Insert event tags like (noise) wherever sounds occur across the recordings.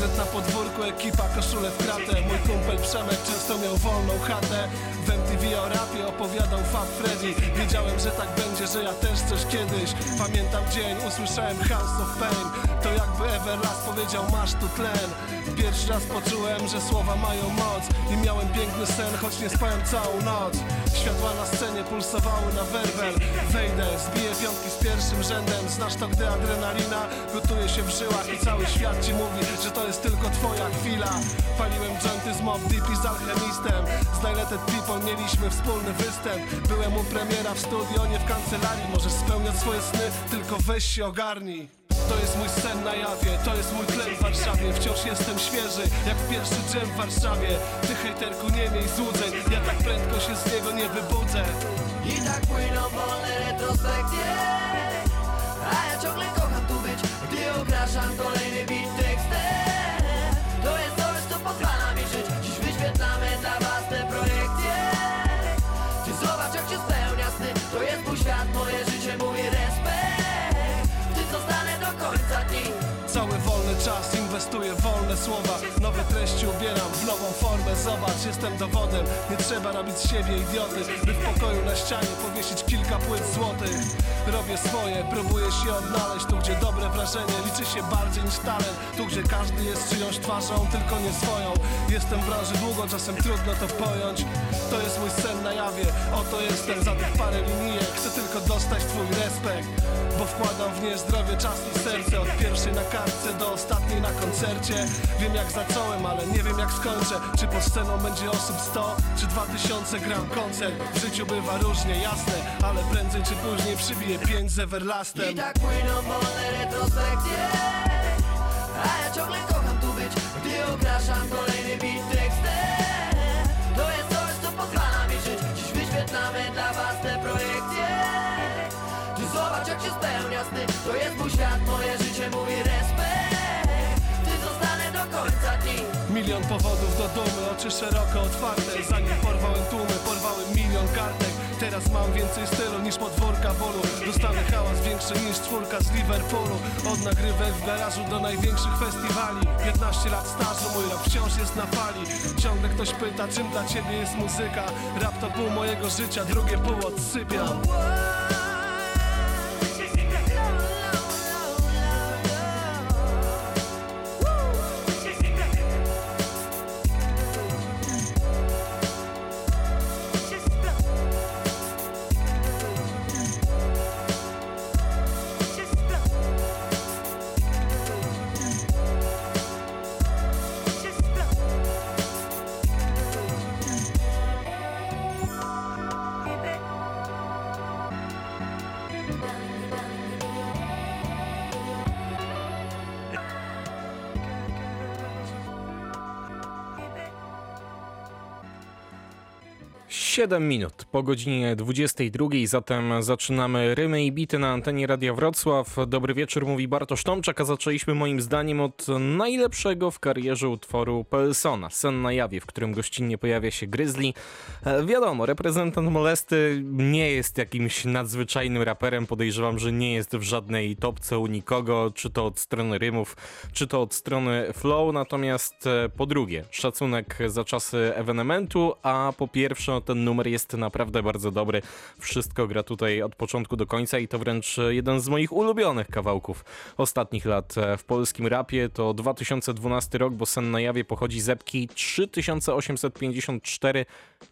Magnet na podwórku, ekipa koszulę w kratę. Mój kumpel Przemek często miał wolną chatę. W o rapie opowiadał Fat Freddy. Wiedziałem, że tak będzie, że ja też coś kiedyś. Pamiętam dzień, usłyszałem House of Pain. To jakby Everlast powiedział masz tu tlen. Pierwszy raz poczułem, że słowa mają moc. I miałem piękny sen, choć nie spałem całą noc. Światła na scenie pulsowały na werbel Wejdę, zbiję piątki z pierwszym rzędem. Znasz to, gdy adrenalina gotuje się w żyłach I cały świat ci mówi, że to jest tylko twoja chwila. Paliłem jointy z Mob Deep i z Alchemistem. Z Dilated People wspólny występ. Byłem u premiera w studio, nie w kancelarii. Możesz spełniać swoje sny, tylko weź się ogarnij. To jest mój sen na jawie, to jest mój tlen w Warszawie. Wciąż jestem świeży, jak pierwszy dżem w Warszawie. Ty hejterku nie miej złudzeń, ja tak prędko się z niego nie wybudzę. I tak płyną wolne retrospekcje w wolne słowa Nowe treści ubieram w nową formę. Zobacz, jestem dowodem Nie trzeba robić z siebie idioty By w pokoju na ścianie powiesić kilka płyt złotych Robię swoje, próbuję się odnaleźć Tu gdzie dobre wrażenie liczy się bardziej niż talent. Tu gdzie każdy jest czyjąś twarzą, tylko nie swoją. Jestem w branży długo, czasem trudno to pojąć. To jest mój sen na jawie Oto jestem za tych parę linijek. Chcę tylko dostać twój respekt Bo wkładam w nie zdrowie, czas i serce. Od pierwszej na kartce do ostatniej na koncercie. Wiem jak zacząłem, ale nie wiem jak skończę. Czy pod sceną będzie osób 100 czy 2000 gram koncert? W życiu bywa różnie, jasne Ale prędzej czy później przybije 5 z Everlastem. I tak płyną wolne retrospekcje A ja ciągle kocham tu być Gdy okraszam kolejny beat tekstem. To jest coś, co pozwala mi żyć. Dziś wyświetlamy dla was te projekcje. Ty zobacz jak się spełnia sny. To jest mój świat, moje życie, mój Milion powodów do dumy, oczy szeroko otwarte. Zanim porwałem tłumy, porwałem milion kartek. Teraz mam więcej stylu niż podwórka bólu. Dostanę hałas większy niż czwórka z Liverpoolu. Od nagrywek w garażu do największych festiwali. 15 lat stażu, mój rap wciąż jest na fali. Ciągle ktoś pyta, czym dla ciebie jest muzyka? Rap to pół mojego życia, drugie pół odsypiam Siedem minut po godzinie 22, zatem zaczynamy rymy i bity na antenie Radia Wrocław. Dobry wieczór, mówi Bartosz Tomczak, a zaczęliśmy moim zdaniem od najlepszego w karierze utworu Pelsona, Sen na jawie, w którym gościnnie pojawia się Grizzly. E, wiadomo, reprezentant Molesty nie jest jakimś nadzwyczajnym raperem, podejrzewam, że nie jest w żadnej topce u nikogo, czy to od strony rymów, czy to od strony flow, natomiast e, po drugie, szacunek za czasy ewenementu, a po pierwsze ten numer jest naprawdę bardzo dobry. Wszystko gra tutaj od początku do końca i to wręcz jeden z moich ulubionych kawałków ostatnich lat w polskim rapie. To 2012 rok, bo Sen na jawie pochodzi z epki 3854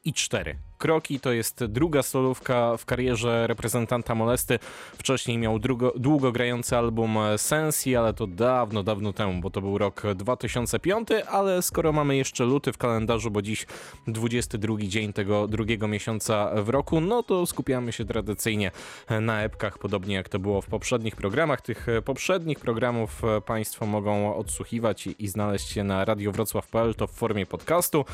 i 4. Kroki to jest druga solówka w karierze reprezentanta Molesty. Wcześniej miał drugo, długo grający album Sensi, ale to dawno, dawno temu, bo to był rok 2005, ale skoro mamy jeszcze luty w kalendarzu, bo dziś 22 dzień tego drugiego miesiąca w roku, no to skupiamy się tradycyjnie na epkach, podobnie jak to było w poprzednich programach. Tych poprzednich programów Państwo mogą odsłuchiwać i, znaleźć się na radiowrocław.pl, to w formie podcastu.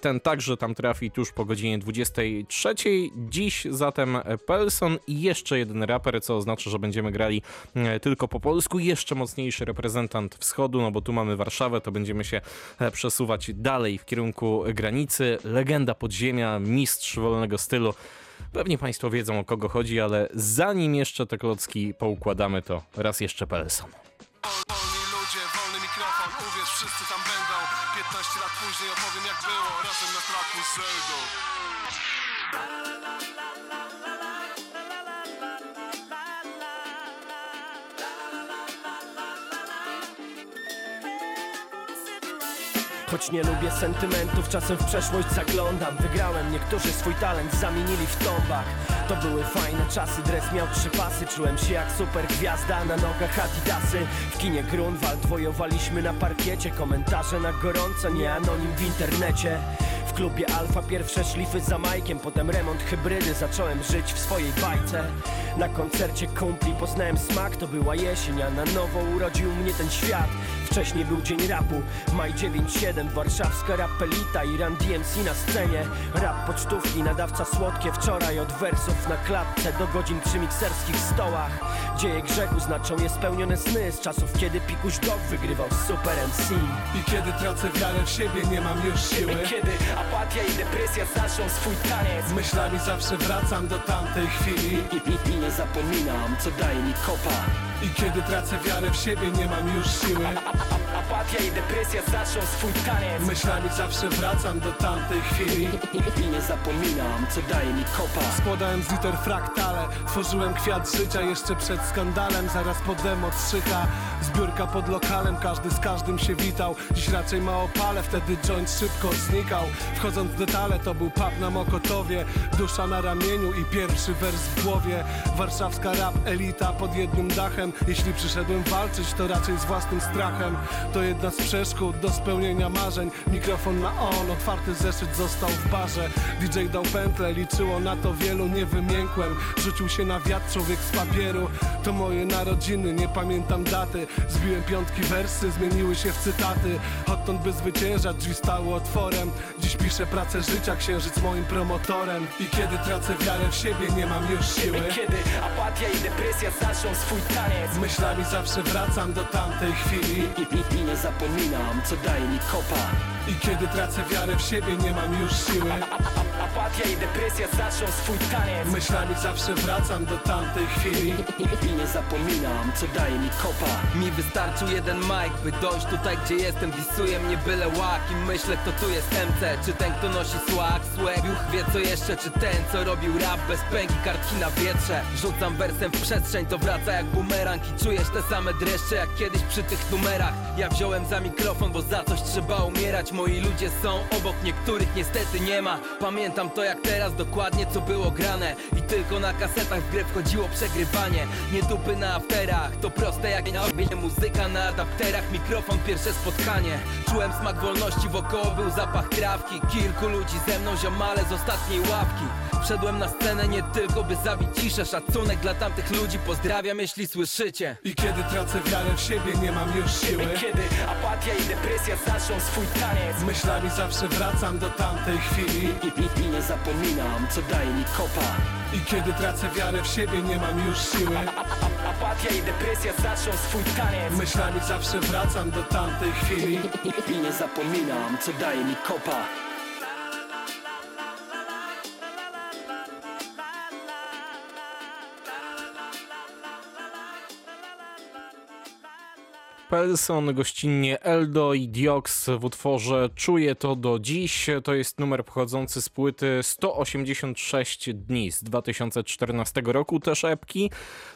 Ten także tam trafi tuż po godzinie 20 23. Dziś zatem Pelson i jeszcze jeden raper, co oznacza, że będziemy grali e, tylko po polsku. Jeszcze mocniejszy reprezentant wschodu, no bo tu mamy Warszawę, to będziemy się e, przesuwać dalej w kierunku granicy. Legenda podziemia, mistrz wolnego stylu. Pewnie Państwo wiedzą o kogo chodzi, ale zanim jeszcze te klocki poukładamy, to raz jeszcze Pelson. Wolni ludzie, wolny mikrofon, uwierz wszyscy 15 lat później opowiem jak było Razem na traku z Zeldą Choć nie lubię sentymentów, czasem w przeszłość zaglądam. Wygrałem, niektórzy swój talent zamienili w tombak To były fajne czasy, dres miał trzy pasy. Czułem się jak super gwiazda, na nogach adidasy. W kinie Grunwald wojowaliśmy na parkiecie. Komentarze na gorąco, nie anonim w internecie. W klubie Alfa pierwsze szlify za Majkiem Potem remont hybrydy, zacząłem żyć w swojej bajce. Na koncercie kumpli poznałem smak To była jesień, a na nowo urodził mnie ten świat Wcześniej był dzień rapu, maj 9-7 Warszawska rapelita i Run DMC na scenie. Rap pocztówki, nadawca słodkie. Wczoraj od wersów na klatce do godzin przy mikserskich stołach. Dzieje grzechu znaczą je spełnione sny Z czasów kiedy Pikuś Dog wygrywał z Super MC I kiedy tracę wiarę w siebie nie mam już siły. Kiedy apatia i depresja zaczną swój taniec. Myślami zawsze wracam do tamtej chwili. I, i, I nie zapominam, co daje mi kopa I kiedy tracę wiarę w siebie nie mam już siły. Apatia i depresja zaczną swój taniec. Myślami zawsze wracam do tamtej chwili. I, nie zapominam, co daje mi kopa. Składałem z liter fraktale Tworzyłem kwiat życia jeszcze przed skandalem. Zaraz po demo trzycha Zbiórka pod lokalem, każdy z każdym się witał. Dziś raczej ma opale, wtedy joint szybko znikał. Wchodząc w detale to był pub na Mokotowie. Dusza na ramieniu i pierwszy wers w głowie. Warszawska rap elita pod jednym dachem Jeśli przyszedłem walczyć to raczej z własnym strachem. To jedna z przeszkód do spełnienia marzeń. Mikrofon na on, otwarty zeszyt został w barze. DJ dał pętlę, liczyło na to wielu, nie wymiękłem. Rzucił się na wiatr człowiek z papieru. To moje narodziny, nie pamiętam daty. Zbiłem piątki wersy, zmieniły się w cytaty. Odtąd by zwyciężać, drzwi stały otworem. Dziś piszę pracę życia, księżyc moim promotorem. I kiedy tracę wiarę w siebie, nie mam już siły. Kiedy apatia i depresja zaczną swój taniec Z myślami zawsze wracam do tamtej chwili. I, i, I nie zapominam, co daje mi kopa I kiedy tracę wiarę w siebie, nie mam już siły. Apatia i depresja zaczną swój taniec. Myślami zawsze wracam do tamtej chwili. I, nie zapominam, co daje mi kopa. Mi wystarczył jeden mic, by dojść tutaj gdzie jestem. Disuje mnie byle łak i myślę kto tu jest. MC Czy ten kto nosi swag, swag, juch wie co jeszcze Czy ten co robił rap bez pęki, kartki na wietrze. Rzucam wersem w przestrzeń, to wraca jak bumerang. I czujesz te same dreszcze jak kiedyś przy tych numerach. Ja wziąłem za mikrofon, bo za coś trzeba Moi ludzie są obok, niektórych niestety nie ma. Pamiętam to jak teraz, dokładnie co było grane. I tylko na kasetach w grę wchodziło przegrywanie. Nie dupy na afterach, to proste jak na obienie Muzyka. Na adapterach, mikrofon, pierwsze spotkanie. Czułem smak wolności, wokoło był zapach trawki. Kilku ludzi ze mną, ziomale z ostatniej ławki. Wszedłem na scenę nie tylko by zabić ciszę. Szacunek dla tamtych ludzi, pozdrawiam jeśli słyszycie. I kiedy tracę wiarę w siebie, nie mam już siły. Kiedy apatia i depresja zaczną swój taniec Z myślami zawsze wracam do tamtej chwili. I, i, I nie zapominam, co daje mi kopa. I kiedy tracę wiarę w siebie, nie mam już siły. Apatia i depresja zaczną swój taniec. Myślami zawsze wracam do tamtej chwili. I, i, I nie zapominam, co daje mi kopa Pelson, gościnnie Eldo i Diox w utworze Czuję to do dziś. To jest numer pochodzący z płyty 186 dni z 2014 roku, też epki.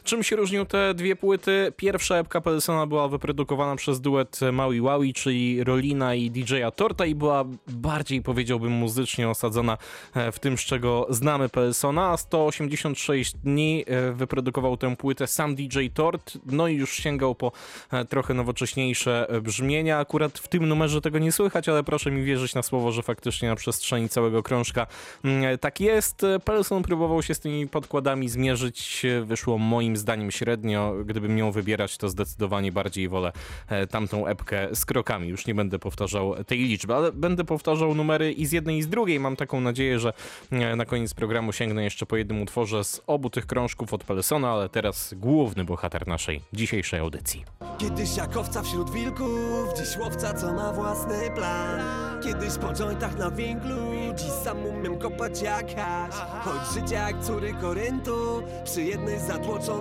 Czym się różnią te dwie płyty? Pierwsza epka Pelsona była wyprodukowana przez duet Maui Waui, czyli Rolina i DJ-a Torta i była bardziej, powiedziałbym, muzycznie osadzona e, w tym, z czego znamy Pelsona, a 186 dni e, wyprodukował tę płytę sam DJ Tort, no i już sięgał po e, trochę nowocześniejsze brzmienia. Akurat w tym numerze tego nie słychać, ale proszę mi wierzyć na słowo, że faktycznie na przestrzeni całego krążka mm, tak jest. Pelson próbował się z tymi podkładami zmierzyć. Wyszło moim zdaniem średnio. Gdybym miał wybierać, to zdecydowanie bardziej wolę e, tamtą epkę z krokami. Już nie będę powtarzał tej liczby, ale będę powtarzał numery i z jednej i z drugiej. Mam taką nadzieję, że e, na koniec programu sięgnę jeszcze po jednym utworze z obu tych krążków od Pelsona, ale teraz główny bohater naszej dzisiejszej audycji. Kiedyś jak owca wśród wilków, dziś łowca co ma własny plan Kiedyś po jointach na winklu, dziś sam umiem kopać jak hasz Choć życie jak córy Koryntu, przy jednej z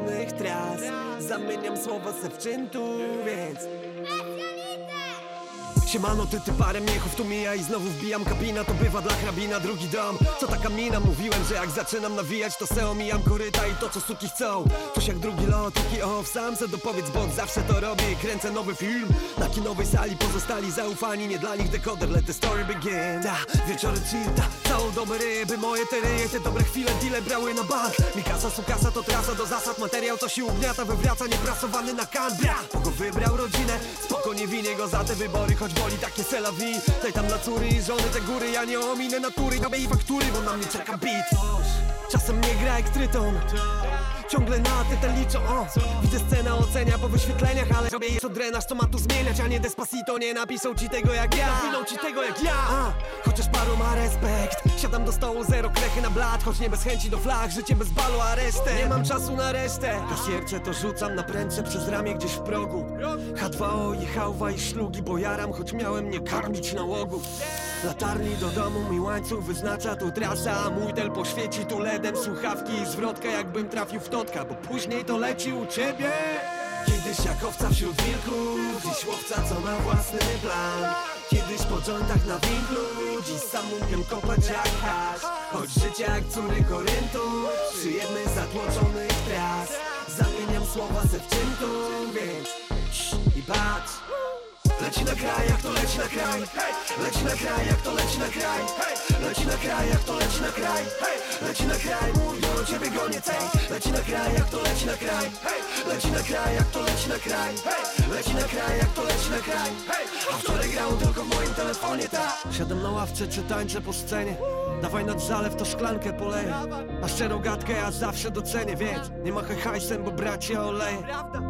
zatłoczonych tras. Zamieniam słowo se w czyntu, więc Siemano, ty, ty parę miechów tu mija i znowu wbijam. Kabina To bywa dla hrabina drugi dom. Co taka mina? Mówiłem, że jak zaczynam nawijać To se omijam koryta i to co suki chcą. Coś jak drugi lot, taki off Sam se dopowiedz, bo zawsze to robię kręcę nowy film Na kinowej sali pozostali zaufani Nie dla nich dekoder, let the story begin. Ta, wieczory chill, ta, całą dobę ryby Moje te ryje, te dobre chwile, deale brały na bank. Mikasa, sukasa to trasa do zasad Materiał to się ugniata, wywraca Nieprasowany na kan, bra Kogo wybrał rodzinę, spoko nie winię go za te wybory Choć boli takie sela wi Tutaj tam dla córy. Żony te góry Ja nie ominę natury, robię i faktury Bo na mnie czeka beat Czasem nie gra jak tryton. Ciągle na te liczą, o. Widzę scenę ocenia po wyświetleniach Ale robię co drenaż, co ma tu zmieniać A nie despacito, nie napiszą ci tego jak ja. Napiną ci tego jak ja. A, Chociaż paru ma respekt. Siadam do stołu, zero krechy na blat Choć nie bez chęci do flag, życie bez balu, a resztę Nie mam czasu na resztę. Kasierce to rzucam na prędce przez ramię gdzieś w progu. H2O i hałwa i szlugi Bo jaram, choć miałem nie karmić nałogu Latarni do domu mi łańcuch wyznacza tu trasa A mój tel poświeci tu LEDem słuchawki i zwrotka Jakbym trafił w totka, bo później to leci u ciebie. Kiedyś jak owca wśród wilków Dziś łowca co ma własny plan. Kiedyś po jointach na winklu Dziś sam umiem kopać jak hasz. Choć życie jak córy Koryntu Przy jednej zatłoczonych tras Zamieniam słowa ze wczyntu Więc i patrz Leci na kraj, jak to leci na kraj. Leci na kraj, jak to leci na kraj. Leci na kraj, jak to leci na kraj. Leci na kraj, mój do ciebie gonię cej. Leci na kraj, jak to leci na kraj. Leci na kraj, jak to leci na kraj. Leci na kraj, jak to leci na kraj. A wczoraj grało tylko w moim telefonie, ta Siadam na ławce, czy tańczę po scenie. Dawaj nad zalew, to szklankę poleję. A szczerą gadkę ja zawsze docenię, więc Nie machaj hajsem, bo bracia oleje.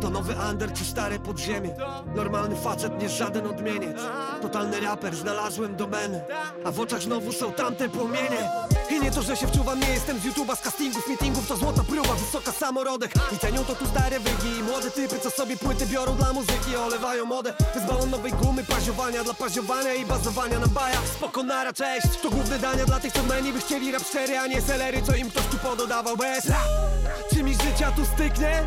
To nowy under czy stare podziemie? Normalny facet, nie żaden odmieniec. Totalny raper, znalazłem domenę. A w oczach znowu są tamte płomienie. I nie to, że się wczuwam, nie jestem z YouTube'a Z castingów, meetingów, to złota próba Wysoka samorodek. I cenią to tu stare wygi I młode typy, co sobie płyty biorą dla muzyki Olewają modę. Z balon gumy Paziowania dla paziowania i bazowania na bajach. Spoko, nara, cześć. To główne dania dla tych, co meni by chcieli rap 4 A nie selery, co im ktoś tu pododawał. Bez ra. Czy mi życia tu styknie?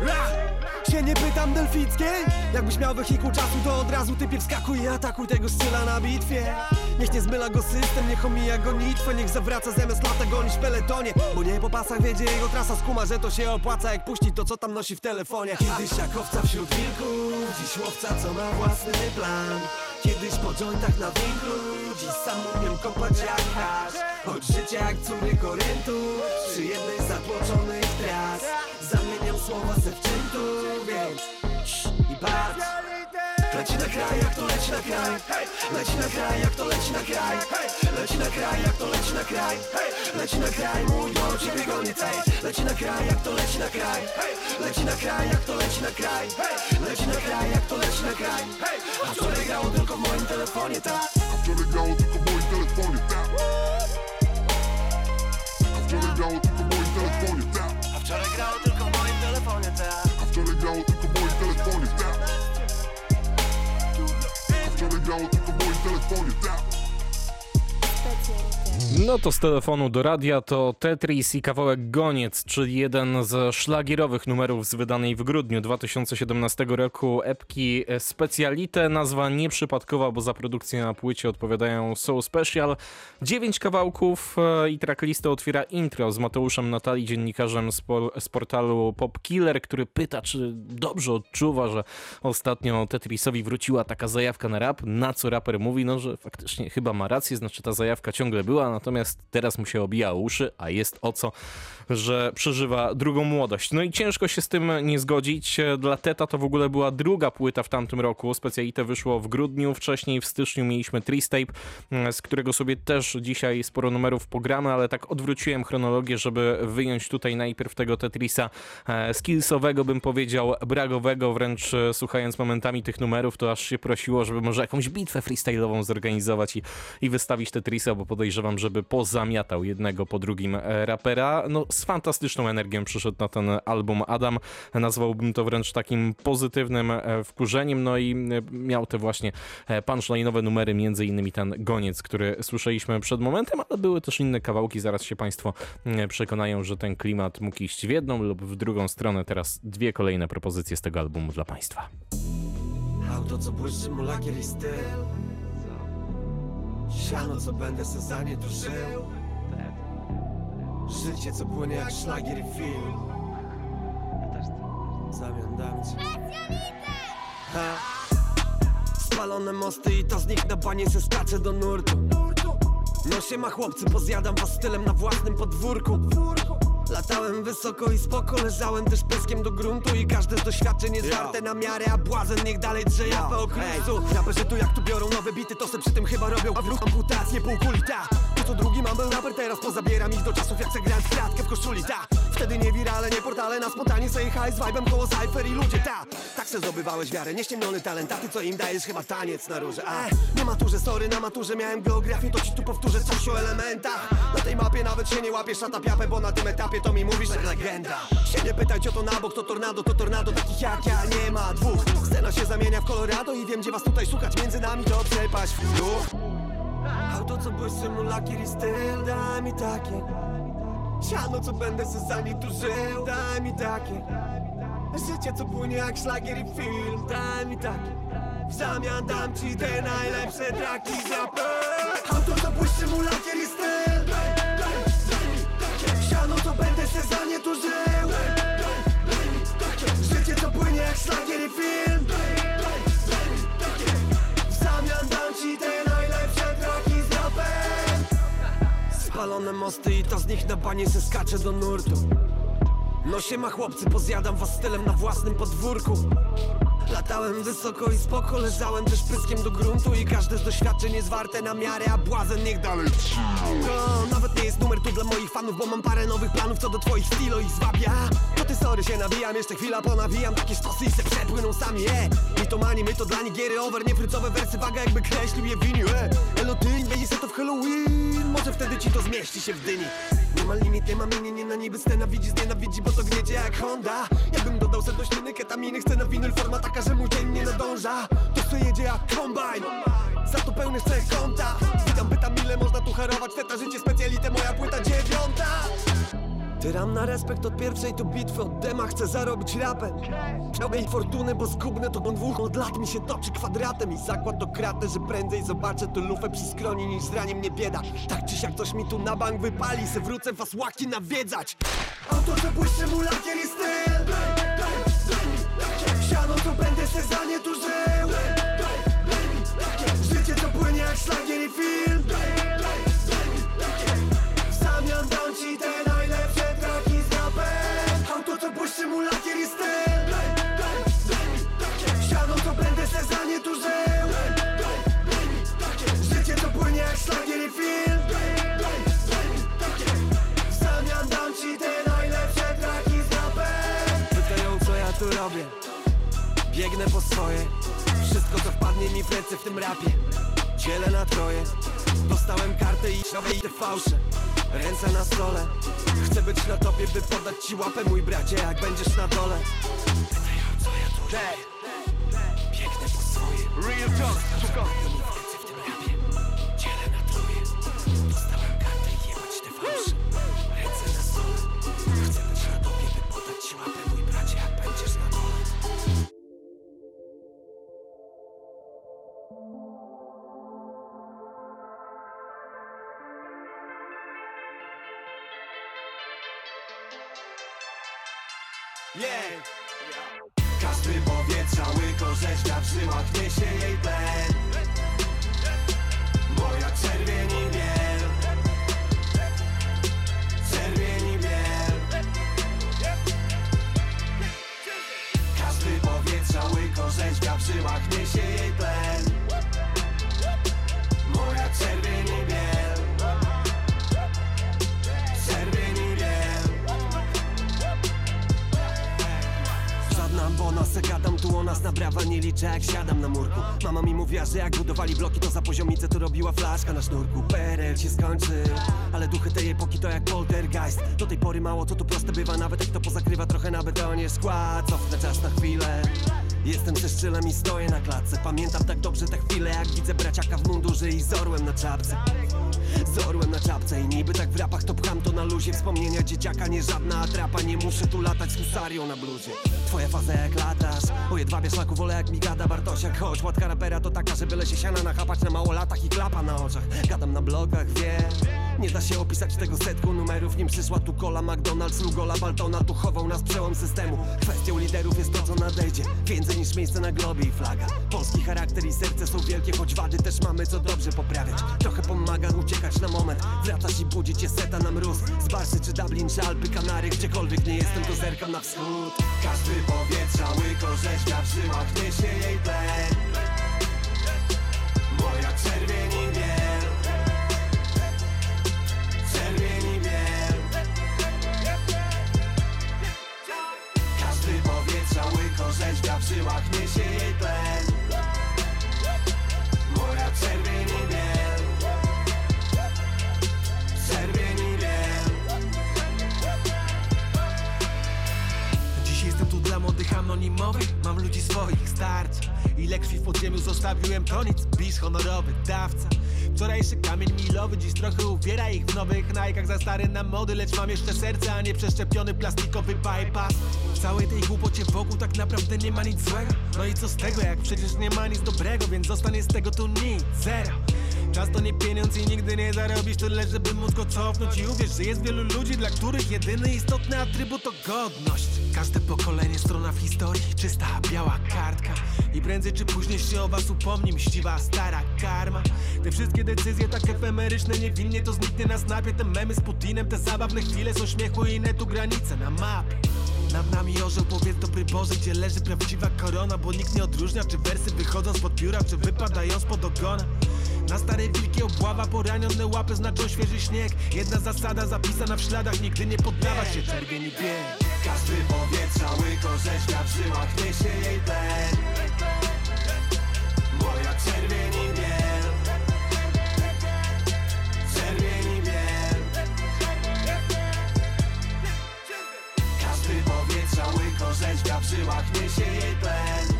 Się nie pytam delfickiej Jakbyś miał wehikuł czasu, to od razu typie wskakuj i atakuj tego styla na bitwie. Niech nie zmyla go system, niech omija go nitwę Niech zawraca zamiast lata gonić w peletonie. Bo nie po pasach wiedzie jego trasa skuma, że to się opłaca. Jak puścić to, co tam nosi w telefonie. Kiedyś jak owca wśród wilków Dziś łowca, co ma własny plan. Kiedyś po jointach na winklu Dziś sam umiem kopać jak hasz. Choć życie jak córy Koryntu Przy jednej zatłoczonych tras Zamieniam słowa ze wczyntu Więc cii, i patrz Leci na kraj, jak to leci na kraj. Leci na kraj, jak to leci na kraj. Leci na kraj, jak to leci na kraj. Leci na kraj, mój do ciebie gonię cej Leci na kraj, jak to leci na kraj. Leci na kraj, jak to leci na kraj. Leci na kraj, jak to leci na kraj. A wczoraj grało tylko w moim telefonie, tak? A wczoraj grało tylko w No to z telefonu do radia to Tetris i kawałek Goniec, czyli jeden z szlagierowych numerów z wydanej w grudniu 2017 roku epki Specialite. Nazwa nieprzypadkowa, bo za produkcję na płycie odpowiadają Soul Special. Dziewięć kawałków e, i tracklistę otwiera intro z Mateuszem Natali, dziennikarzem z portalu Pop Killer, który pyta, czy dobrze odczuwa, że ostatnio Tetrisowi wróciła taka zajawka na rap, na co raper mówi, no że faktycznie chyba ma rację, znaczy ta zajawka ciągle była, natomiast teraz mu się obija uszy, a jest o co, że przeżywa drugą młodość. No i ciężko się z tym nie zgodzić. Dla Teta to w ogóle była druga płyta w tamtym roku. Specjalite wyszło w grudniu, wcześniej w styczniu mieliśmy Tristape, z którego sobie też dzisiaj sporo numerów pogramy, ale tak odwróciłem chronologię, żeby wyjąć tutaj najpierw tego Tetrisa e, skillsowego, bym powiedział, bragowego, wręcz e, słuchając momentami tych numerów, to aż się prosiło, żeby może jakąś bitwę freestyle'ową zorganizować i, i wystawić Tetrisa, bo podejrzewam, żeby pozamiatał jednego po drugim e, rapera. No z fantastyczną energią przyszedł na ten album Adam. Nazwałbym to wręcz takim pozytywnym e, wkurzeniem, no i e, miał te właśnie e, punchline'owe numery, między innymi ten Goniec, który słyszeliśmy przed momentem, ale były też inne kawałki, zaraz się Państwo mm, przekonają, że ten klimat mógł iść w jedną lub w drugą stronę. Teraz dwie kolejne propozycje z tego albumu dla Państwa. Auto co błyszczy mu lakier i styl Siano, co będę se za nie tu żył Życie, co płynie jak szlagier i film. Zamian dam ci. Ha. Spalone mosty i to z nich na banie se skacze do nurtu. No siema chłopcy, pozjadam was stylem na własnym podwórku. Latałem wysoko i spoko, leżałem też pyskiem do gruntu I każde z doświadczeń jest warte na miarę, a błazen niech dalej drze japę o krusu Raperzy tu jak tu biorą nowe bity, to se przy tym chyba robią. A wróg amputację półkuli, ta co drugi mam był raper, teraz pozabieram ich do czasów jak se grałem w kratkę w koszuli, ta Wtedy nie wirale, nie portale, na spontanie sobie high z vibe'em koło cypher i ludzie, ta. Tak se zdobywałeś wiarę, nieściemniony talent, a ty co im dajesz? Chyba taniec na róże A. Na maturze, sorry, na maturze miałem geografię, to ci tu powtórzę coś o elementach. Na tej mapie nawet się nie łapie szata piapę, bo na tym etapie to mi mówisz jak legenda. Się nie pytaj co to na bok, to tornado, to tornado, takich jak ja nie ma dwóch. Scena się zamienia w Colorado i wiem gdzie was tutaj szukać, między nami to przepaść w Auto co błyszczy mu lakier i styl, daj mi takie. Siano co będę se za nie tu żył, daj mi takie. Życie co płynie jak szlagier i film, daj mi takie. W zamian dam ci te najlepsze traki z rapem Auto co błyszczy mu lakier i styl? Daj, mi takie Siano co będę se za nie tu żył daj, mi takie Życie co płynie jak szlagier i film. Daj mi takie W zamian dam ci te Spalone mosty i to z nich na banie se skacze do nurtu. No siema chłopcy, pozjadam was stylem na własnym podwórku Latałem wysoko i spoko, leżałem też pyskiem do gruntu I każde z doświadczeń jest warte na miarę, a błazen niech dalej To nawet nie jest numer tu dla moich fanów, bo mam parę nowych planów co do twoich stylo i zwabia. To ty sorry się nawijam, jeszcze chwila ponawijam Takie sztosy i se przepłyną sami, e. Mi to mani, my to dla giery over, nie frycowe wersy Waga jakby kreślił je winiu, e. Elo ty, będzie se to w Halloween? Może wtedy ci to zmieści się w dyni Nie ma limit, nie ma mini, nie na niby Nienawidzi, znienawidzi, bo to gniecie jak Honda. Jakbym dodał se do śliny ketaminy Chcę na winyl, forma taka, że mu dzień nie nadąża. To co jedzie jak kombajn Za to pełny chcę konta. Witam, pytam ile można tu harować Teta życie specjalite, moja płyta dziewiąta Tyram na respekt od pierwszej tu bitwy Od dema chcę zarobić rapem. Miałbym fortuny, bo zgubne to dwóch Od lat mi się toczy kwadratem. I zakład do kraty, że prędzej zobaczę tu lufę przy skroni Niż zranie mnie bieda. Tak czy siak coś mi tu na bank wypali Se wrócę was łaki nawiedzać. Auto, że błyszczy mu i styl. Siano, to będę se za nie tu żył. Życie to płynie jak szlagier i film i film. W zamian dam ci te najlepsze traki z rapem. Pytają co ja tu robię. Biegnę po swoje. Wszystko co wpadnie mi w ręce w tym rapie. Dzielę na troje. Dostałem kartę i i te fałsze. Ręce na stole. Chcę być na topie, by podać ci łapę Mój bracie, jak będziesz na dole. Pytają co ja tu robię. Biegnę po swoje. Real talk, szukam na Chcę być na podać na Yeah. Każdy powietrza łyko rzeźbia w żyłach niesie jej tlen Żadna ambona, se gadam tu o nas na brawa nie liczę jak siadam na murku. Mama mi mówiła, że jak budowali bloki to za poziomicę to robiła flaszka na sznurku. PRL się skończy, ale duchy tej epoki to jak poltergeist. Do tej pory mało co tu proste bywa, nawet jak to pozakrywa trochę na betonie skład Cofnę czas na chwilę. Jestem ze szczylem i stoję na klatce. Pamiętam tak dobrze te chwile, jak widzę braciaka w mundurze i z orłem na czapce z orłem na czapce I niby tak w rapach to pcham to na luzie. Wspomnienia dzieciaka, nie żadna atrapa Nie muszę tu latać z husarią na bluzie. Twoja faza jak latasz O jedwabie szlaku wolę jak mi gada Bartosiak. Choć łatka rapera to taka, że byle się siana nachapać Na mało latach i klapa na oczach. Gadam na blogach, wiem Nie da się opisać tego setką numerów Nim przyszła tu kola McDonald's Lugola Baltona Tu chował nas przełom systemu. Kwestią liderów jest to co nadejdzie. Więcej niż miejsce na globie i flaga. Polski charakter i serce są wielkie Choć wady też mamy co dobrze poprawiać. Trochę pomaga uciekać na moment. Wracasz i budzi cię seta na mróz Z Barsy czy Dublin czy Alpy Kanary Gdziekolwiek nie jestem to zerkam na wschód. Każdy powietrza łyko rzeźbia w żyłach Niesie jej tlen Moja czerwieni Uwiera ich w nowych najkach Za stary na mody Lecz mam jeszcze serce A nie przeszczepiony plastikowy bypass. W całej tej głupocie wokół tak naprawdę nie ma nic złego. No i co z tego jak przecież nie ma nic dobrego Więc zostanie z tego tu nic, zero. Czas to nie pieniądz i nigdy nie zarobisz tyle, żeby móc go cofnąć. I uwierz, że jest wielu ludzi, dla których jedyny istotny atrybut to godność Każde pokolenie strona w historii, czysta biała kartka. I prędzej czy później się o was upomni, mściwa stara karma. Te wszystkie decyzje tak efemeryczne, niewinnie to zniknie na snapie. Te memy z Putinem, te zabawne chwile są śmiechu i inne tu granice na mapie nad nami orzeł, powiedz dobry Boże, gdzie leży prawdziwa korona? Bo nikt nie odróżnia, czy wersy wychodzą spod pióra, czy wypadają spod ogona. Na starej wilki obława, poranione łapy znaczą świeży śnieg. Jedna zasada zapisana w śladach, nigdy nie poddawać się. Czerwieni bieg Każdy powietrza łyko rzeźbia w żyłach Niesie jej tlen Moja czerwieni w żyłach Niesie jej tlen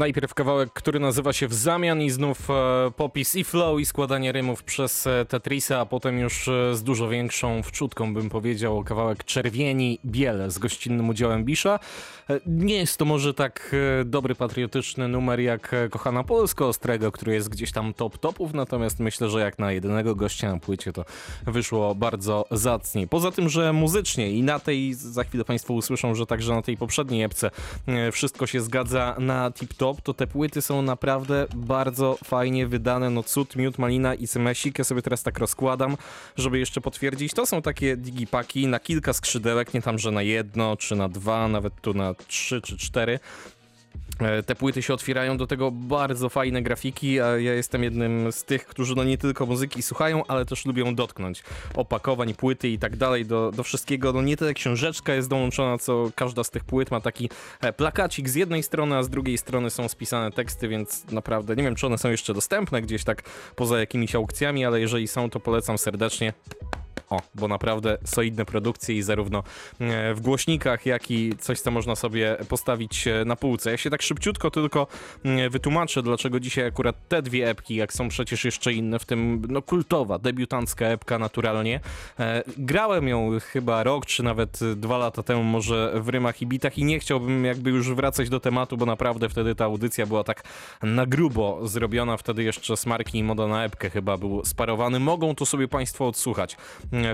Najpierw kawałek, który nazywa się W zamian i znów e, popis i flow i składanie rymów przez e, Tetrisa, a potem już e, z dużo większą wczutką bym powiedział kawałek Czerwieni Biele z gościnnym udziałem Bisza. Nie jest to może tak dobry patriotyczny numer jak Kochana Polska Ostrego, który jest gdzieś tam top topów, natomiast myślę, że jak na jedynego gościa na płycie to wyszło bardzo zacnie. Poza tym, że muzycznie i na tej, za chwilę Państwo usłyszą, że także na tej poprzedniej epce wszystko się zgadza na tip-top, to te płyty są naprawdę bardzo fajnie wydane. No cud, miód, malina i cymesik. Ja sobie teraz tak rozkładam, żeby jeszcze potwierdzić. To są takie digipaki na kilka skrzydełek, nie tam, że na jedno, czy na dwa, nawet tu na trzy czy cztery. E, Te płyty się otwierają do tego bardzo fajne grafiki, a ja jestem jednym z tych, którzy no nie tylko muzyki słuchają, ale też lubią dotknąć opakowań, płyty i tak dalej, do, do wszystkiego. No nie tyle książeczka jest dołączona, co każda z tych płyt ma taki e, plakacik z jednej strony, a z drugiej strony są spisane teksty, więc naprawdę nie wiem, czy one są jeszcze dostępne gdzieś tak poza jakimiś aukcjami, ale jeżeli są, to polecam serdecznie. O, bo naprawdę solidne produkcje i zarówno e, w głośnikach, jak i coś, co można sobie postawić e, na półce. Ja się tak szybciutko tylko wytłumaczę, dlaczego dzisiaj akurat te dwie epki, jak są przecież jeszcze inne, w tym no kultowa, debiutancka epka naturalnie. E, grałem ją chyba rok, czy nawet dwa lata temu może w rymach i bitach i nie chciałbym jakby już wracać do tematu, bo naprawdę wtedy ta audycja była tak na grubo zrobiona. Wtedy jeszcze Smarki i Moda na epkę chyba był sparowany. Mogą to sobie Państwo odsłuchać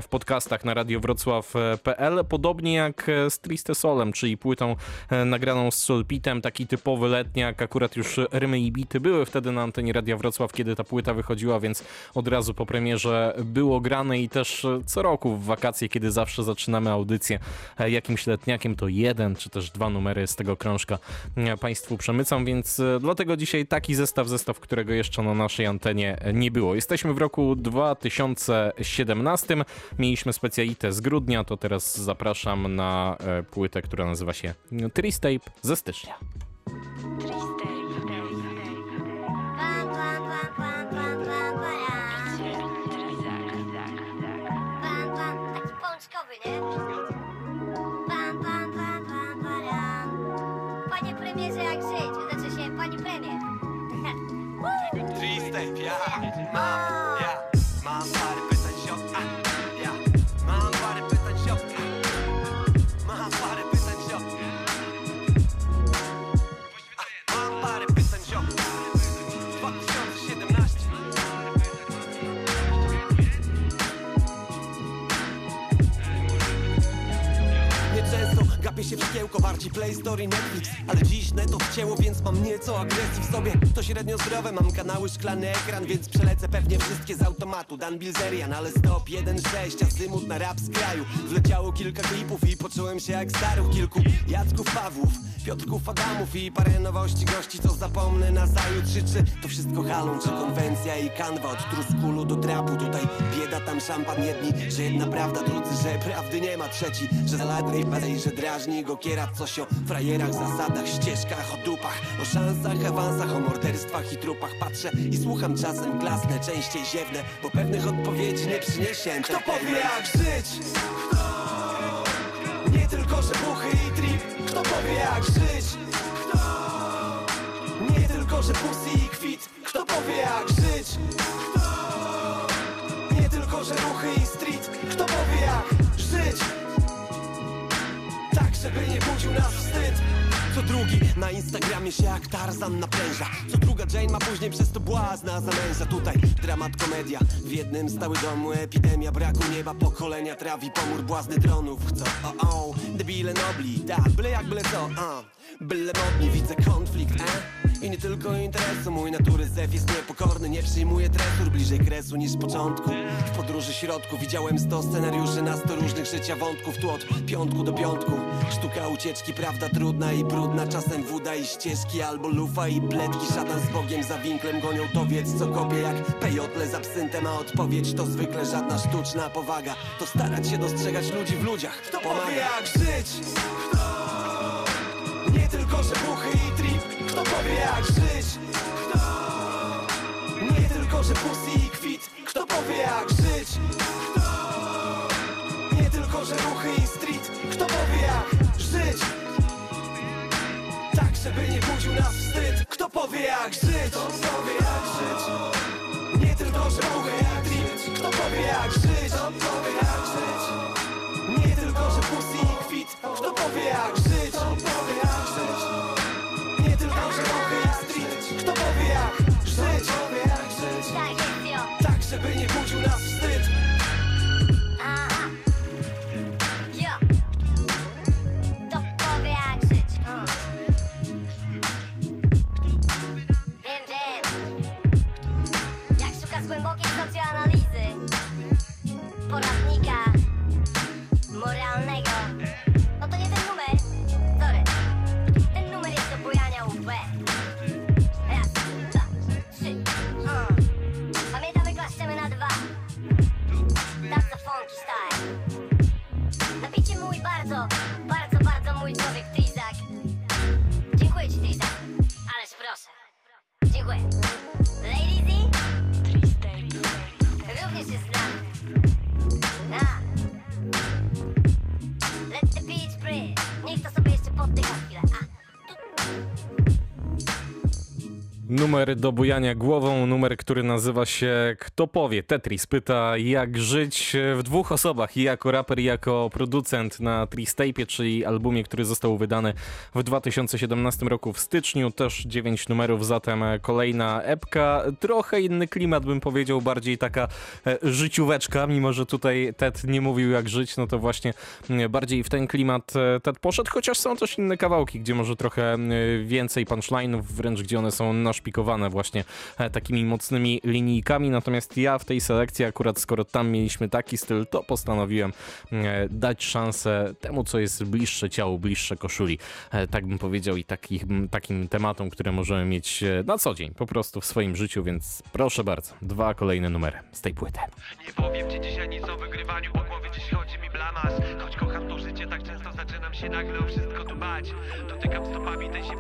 w podcastach na radiowrocław.pl, podobnie jak e, z Triste Solem, czyli płytą e, nagraną z Solpitem, taki typowy letniak, akurat już rymy i bity były wtedy na antenie Radia Wrocław, kiedy ta płyta wychodziła, więc od razu po premierze było grane i też e, co roku w wakacje, kiedy zawsze zaczynamy audycję jakimś letniakiem, to jeden czy też dwa numery z tego krążka Państwu przemycam, więc dlatego dzisiaj taki zestaw, zestaw, którego jeszcze na naszej antenie nie było. Jesteśmy w roku 2017, mieliśmy specjalitę z grudnia, to teraz zapraszam na e, płytę, która nazywa się Tristape ze stycznia. Pam, pam, pam, pam, szkiełko, bardziej Play Store i Netflix. Ale dziś neto wcięło, więc mam nieco agresji w sobie. To średnio zdrowe, mam kanały, szklany ekran Więc przelecę pewnie wszystkie z automatu. Dan Bilzerian, ale stop 1.6 Azymut na rap z kraju. Wleciało kilka klipów i poczułem się jak stary w kilku Jacków Pawłów, Piotrków Adamów I parę nowości gości, co zapomnę na zajutrz Czy to wszystko halą, czy konwencja i kanwa Od truskulu do trapu, tutaj bieda, tam szampan Jedni, że jedna prawda, drudzy, że prawdy nie ma. Trzeci, że zaladnej i że drażni go kierat Coś o frajerach, zasadach, ścieżkach, o dupach O szansach, awansach, o morderstwach i trupach. Patrzę i słucham czasem klasne, częściej ziewnę Bo pewnych odpowiedzi nie przyniesie Kto powie jak żyć? Nie tylko, że buchy i Kto powie jak żyć? Kto? Nie tylko, że pussy i kwit Kto powie jak żyć? Kto? Nie tylko, że ruchy i street Kto powie jak żyć? Tak, żeby nie budził nas wstyd co drugi. Na Instagramie się jak Tarzan napręża Co druga Jane ma później przez to błazna zamęża. Tutaj dramat komedia. W jednym stały domu epidemia braku nieba. Pokolenia trawi pomór błazny dronów. Chcą o o debile nobli. Tak, byle jak byle co a. Byle modni widzę konflikt e? I nie tylko interesu. Mój natury zew jest niepokorny Nie przyjmuje tresur bliżej kresu niż początku. W podróży środku widziałem sto scenariuszy Na sto różnych życia wątków. Tu od piątku do piątku. Sztuka ucieczki, prawda trudna i brudna. Czasem woda i ścieżki Albo lufa i pletki. Szatan z Bogiem za winklem Gonią. To wiedz co kopie jak pejotle z absyntem. A odpowiedź to zwykle żadna sztuczna powaga. To starać się dostrzegać ludzi w ludziach. Kto powie jak żyć? Nie powie jak żyć? Kto? Nie tylko, że pussy i kwit Kto powie jak żyć? Kto? Nie tylko, że ruchy i street Kto powie jak żyć? Tak, żeby nie budził nas wstyd Kto powie jak żyć? Kto powie jak żyć? Nie tylko, że buchy jak trip Kto powie jak żyć? Kto powie jak żyć? Numer do bujania głową, numer, który nazywa się Kto powie? Tetris pyta, jak żyć w dwóch osobach, i jako raper, i jako producent na Tristape, czyli albumie, który został wydany w 2017 roku w styczniu. Też 9 numerów, zatem kolejna epka. Trochę inny klimat, bym powiedział, bardziej taka e, życióweczka, mimo że tutaj Ted nie mówił jak żyć, no to właśnie mm, bardziej w ten klimat e, Ted poszedł, chociaż są też inne kawałki, gdzie może trochę mm, więcej punchline'ów, wręcz gdzie one są naszpikowane właśnie e, takimi mocnymi linijkami, natomiast ja w tej selekcji akurat skoro tam mieliśmy taki styl, to postanowiłem e, dać szansę temu, co jest bliższe ciału, bliższe koszuli, E, tak bym powiedział i takich, takim tematom, które możemy mieć na co dzień, po prostu w swoim życiu, więc proszę bardzo, dwa kolejne numery z tej płyty. Nie powiem ci dzisiaj nic o wygrywaniu, po głowie dziś chodzi mi blamas. Choć kocham to życie, tak często zaczynam się nagle o wszystko dbać. Dotykam stopami tej zimnej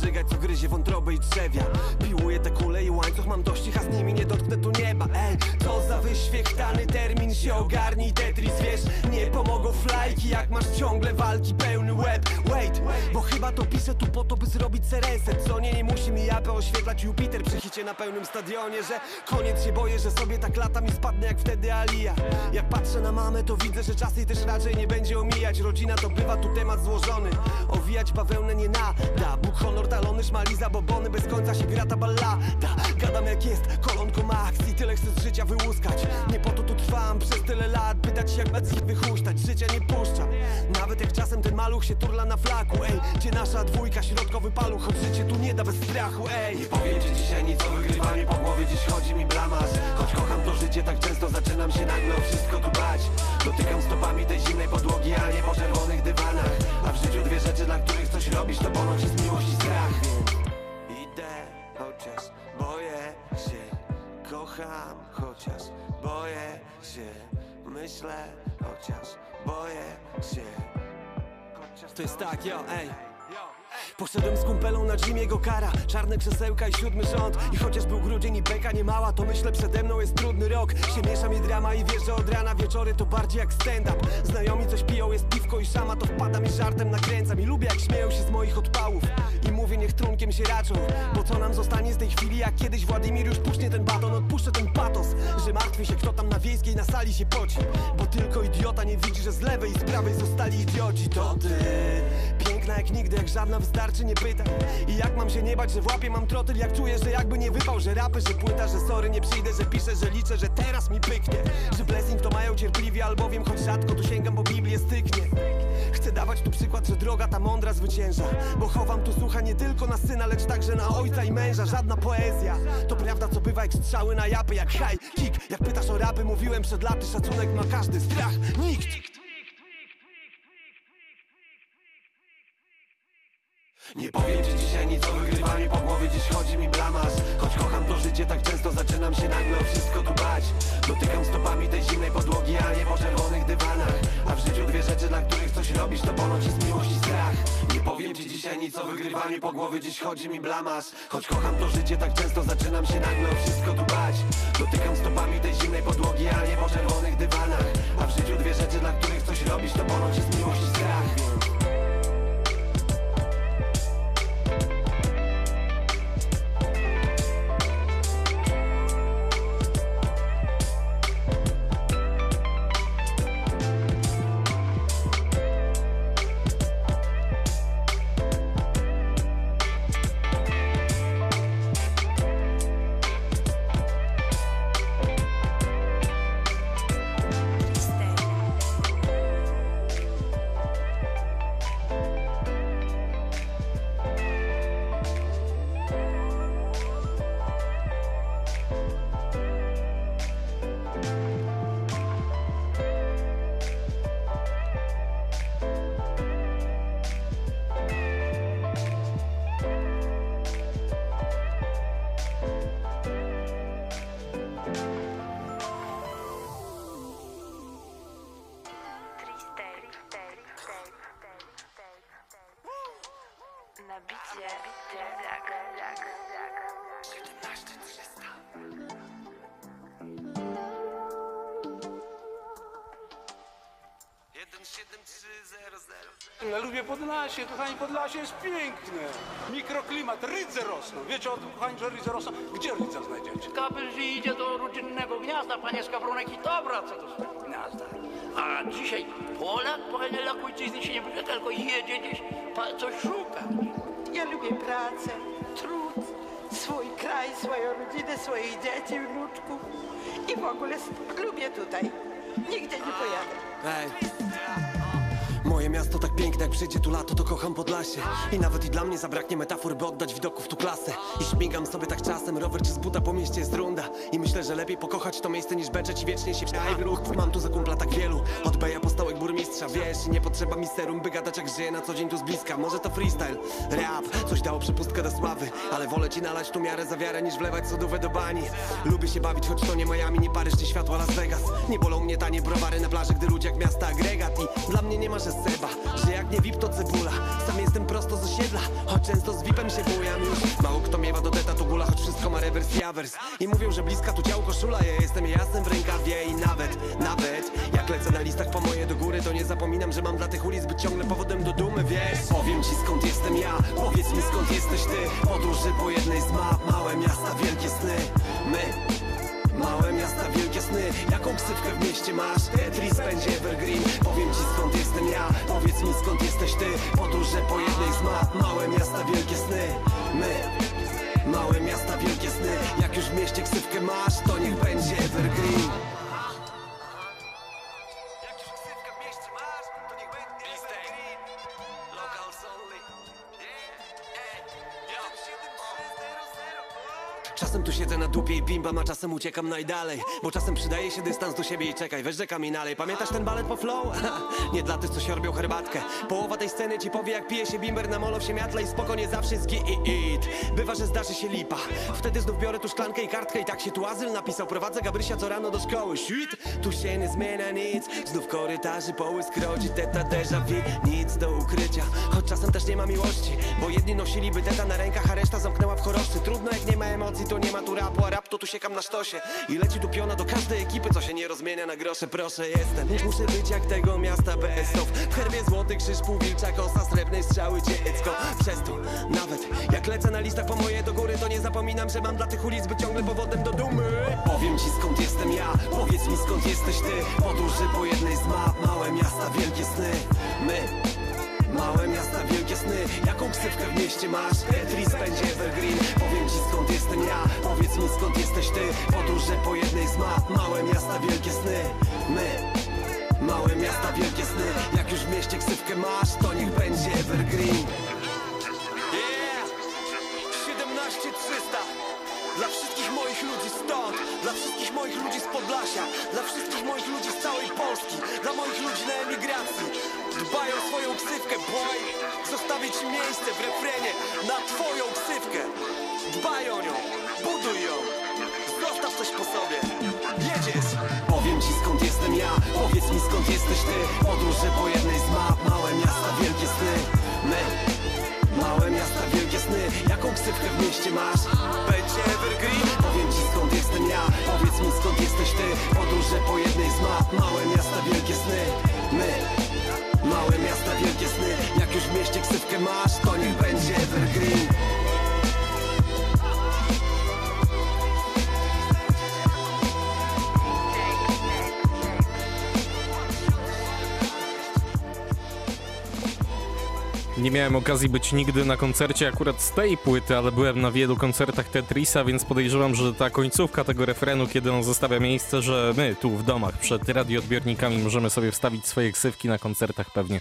wyżygać, co gryzie wątroby i drzewia. Piłuję te kule i łańcuch, mam dość ich, a z nimi nie dotknę tu nieba. Ej, co za wyświechtany termin, się ogarnij flajki, jak masz ciągle walki, pełny łeb. Wait, bo chyba to piszę tu po to, by zrobić se Co nie, nie musi mi japę oświetlać. Jupiter przy hicie na pełnym stadionie Że koniec się boję, że sobie tak latam i spadnę jak wtedy Alia Jak patrzę na mamę, to widzę, że czas jej też raczej nie będzie omijać. Rodzina to bywa tu temat złożony. Owijać bawełnę nie nada. Bóg, honor, talony, szmali, zabobony. Bez końca się gra ta ballada. Gadam jak jest, kolonko max I tyle chcę z życia wyłuskać. Nie po to tu trwam przez tyle lat By dać jak Mac wychuśtać. Życia nie Nawet jak czasem ten maluch się turla na flaku Ej, gdzie nasza dwójka, środkowy paluch Choć życie tu nie da bez strachu Ej, nie powiem ci dzisiaj nic o wygrywaniu Po głowie dziś chodzi mi blamas. Choć kocham to życie tak często Zaczynam się nagle o wszystko tu bać. Dotykam stopami tej zimnej podłogi A nie po czerwonych dywanach. A w życiu dwie rzeczy, dla których coś robisz To ponoć jest miłość i strach. Idę, chociaż boję się Kocham, chociaż boję się Myślę, chociaż boję się. To jest tak, yo, ej. Poszedłem z kumpelą na gym jego kara Czarne krzesełka i siódmy rząd. I chociaż był grudzień i beka nie mała To myślę przede mną jest trudny rok. Się miesza mi drama i wiesz, że od rana wieczory to bardziej jak stand-up. Znajomi coś piją, jest piwko i szama To wpada mi żartem, nakręcam I lubię jak śmieją się z moich odpałów. I niech trunkiem się raczą. Bo co nam zostanie z tej chwili Jak kiedyś Władimir już puszcznie ten baton? Odpuszczę ten patos Że martwi się kto tam na wiejskiej na sali się poci. Bo tylko idiota nie widzi, że z lewej i z prawej zostali idioci. To ty Piękna jak nigdy, jak żadna wystarczy nie pytaj I jak mam się nie bać, że w łapie mam trotyl Jak czuję, że jakby nie wypał, że rapy, że płyta Że sorry, nie przyjdę, że piszę, że liczę, że teraz mi pyknie. Że blessing to mają cierpliwie, albowiem choć rzadko tu sięgam, bo Biblię styknie. Chcę dawać tu przykład, że droga ta mądra zwycięża. Bo chowam tu słucha nie tylko na syna, lecz także na ojca i męża. Żadna poezja, to prawda co bywa jak strzały na japy Jak high kick, jak pytasz o rapy, mówiłem przed laty Szacunek ma każdy, strach. Nikt Nie powiem ci dzisiaj nic o wygrywaniu Po głowie dziś chodzi mi blamas. Choć kocham to życie tak często Zaczynam się nagle o wszystko tu bać. Dotykam stopami tej zimnej podłogi A nie po czerwonych dywanach. A w życiu dwie rzeczy, dla których coś robisz To ponoć jest miłość i strach. Nie powiem ci dzisiaj nic o wygrywaniu Po głowie dziś chodzi mi blamas. Choć kocham to życie tak często Zaczynam się nagle o wszystko tu bać. Dotykam stopami tej zimnej podłogi A nie po czerwonych dywanach. A w życiu dwie rzeczy, dla których coś robisz To ponoć jest miłość i strach Ja lubię Podlasie, kochani, Podlasie jest piękne. Mikroklimat, rydze rosną. Wiecie o tym, kochani, że rydze rosną? Gdzie rydza znajdziecie? Kaperzy idzie do rodzinnego gniazda, panie Skawronek, i to wraca do swojego gniazda. A dzisiaj Polak, panie dla ojczyzny się nie wyrzeka, tylko jedzie gdzieś, pa- coś szuka. Ja lubię pracę, trud, swój kraj, swoją rodzinę, swoich dzieci, wnuczków i w ogóle lubię tutaj. Nigdzie nie pojadę. Ej. Moje miasto tak piękne, jak przyjdzie tu lato, to kocham Podlasie. I nawet i dla mnie zabraknie metafor, by oddać widoków tu klasę. I śmigam sobie tak czasem, rower czy z buta po mieście jest runda. I myślę, że lepiej pokochać to miejsce niż beczeć i wiecznie się w ruch. Mam tu za kumpla tak wielu, od Beja po stołek burmistrza Wiesz, i nie potrzeba mi serum, by gadać jak żyję na co dzień tu z bliska. Może to freestyle, rap, coś dało przepustkę do sławy. Ale wolę ci nalać tu miarę za wiarę, niż wlewać sodówę do bani. Lubię się bawić, choć to nie Miami, nie Paryż, nie światła Las Vegas. Nie bolą mnie tanie browary na plaży, gdy ludzie jak miasta agregat. I dla mnie nie ma, że seba, że jak nie VIP to cebula. Sam jestem prosto z osiedla, choć często z VIPem się bujam. Mało kto miewa do deta tu gula, choć wszystko ma rewers i awers. I mówią, że bliska tu ciało koszula, ja jestem jasem w rękawie I nawet, nawet, jak lecę na listach po moje do góry To nie zapominam, że mam dla tych ulic być ciągle powodem do dumy, wiesz. Powiem ci skąd jestem ja, powiedz mi skąd jesteś ty. Podróży po jednej z map, małe miasta, wielkie sny. My Małe miasta, wielkie sny. Jaką ksywkę w mieście masz? Tetris będzie evergreen. Powiem ci skąd jestem ja. Powiedz mi skąd jesteś ty. Podróże po jednej z map. Małe miasta, wielkie sny. My. Małe miasta, wielkie sny. Jak już w mieście ksywkę masz To niech będzie evergreen Czasem tu siedzę na dupie i bimbam, a czasem uciekam najdalej. Bo czasem przydaje się dystans do siebie i czekaj, weź rzeka mi Pamiętasz ten balet po flow? (laughs) Nie dla tych, co siorbią herbatkę. Połowa tej sceny ci powie, jak pije się bimber na molo w siemiatle I spoko, nie zawsze jest git Bywa, że zdarzy się lipa. Wtedy znów biorę tu szklankę i kartkę I tak się tu azyl napisał. Prowadzę Gabrysia co rano do szkoły. Shit, tu się nie zmienia nic. Znów korytarzy, połysk rodzi Teta déjà vu, nic do ukrycia Choć czasem też nie ma miłości. Bo jedni nosiliby teta na rękach, a reszta zamknęła w choroszczy. Trudno jak nie ma emocji, to nie ma tu rapu A rap to tu siekam na sztosie. I leci tu piona do każdej ekipy, co się nie rozmienia na grosze. Proszę, jestem, muszę być jak tego miasta BS-ów W herbie złoty krzyż, półwilcza kosa Srebrnej strzały dziecko Przez to, nawet jak lecę na listach po moje do góry To nie zapominam, że mam dla tych ulic być ciągle powodem do dumy. Powiem ci skąd jestem ja, powiedz mi skąd jesteś ty. Podróży po jednej z map, małe miasta, wielkie sny. My Małe miasta, wielkie sny. Jaką ksywkę w mieście masz? Tetris będzie evergreen. Powiem ci skąd jestem ja. Powiedz mi skąd jesteś ty. Podróże po jednej z map Małe miasta, wielkie sny. My. Małe miasta, wielkie sny. Jak już w mieście ksywkę masz To niech będzie evergreen moich ludzi stąd Dla wszystkich moich ludzi z Podlasia Dla wszystkich moich ludzi z całej Polski Dla moich ludzi na emigracji. Dbaj o swoją ksywkę, Zostawię ci miejsce w refrenie Na twoją ksywkę. Dbaj o nią, buduj ją Zostaw coś po sobie. Jedziesz Powiem ci skąd jestem ja. Powiedz mi skąd jesteś ty. Podróże po jednej z map Małe miasta, wielkie sny. My Małe miasta, wielkie sny. Jaką ksywkę w mieście masz? Nie miałem okazji być nigdy na koncercie akurat z tej płyty, ale byłem na wielu koncertach Tetrisa, więc podejrzewam, że ta końcówka tego refrenu, kiedy on zostawia miejsce, że my tu w domach przed radioodbiornikami możemy sobie wstawić swoje ksywki na koncertach, pewnie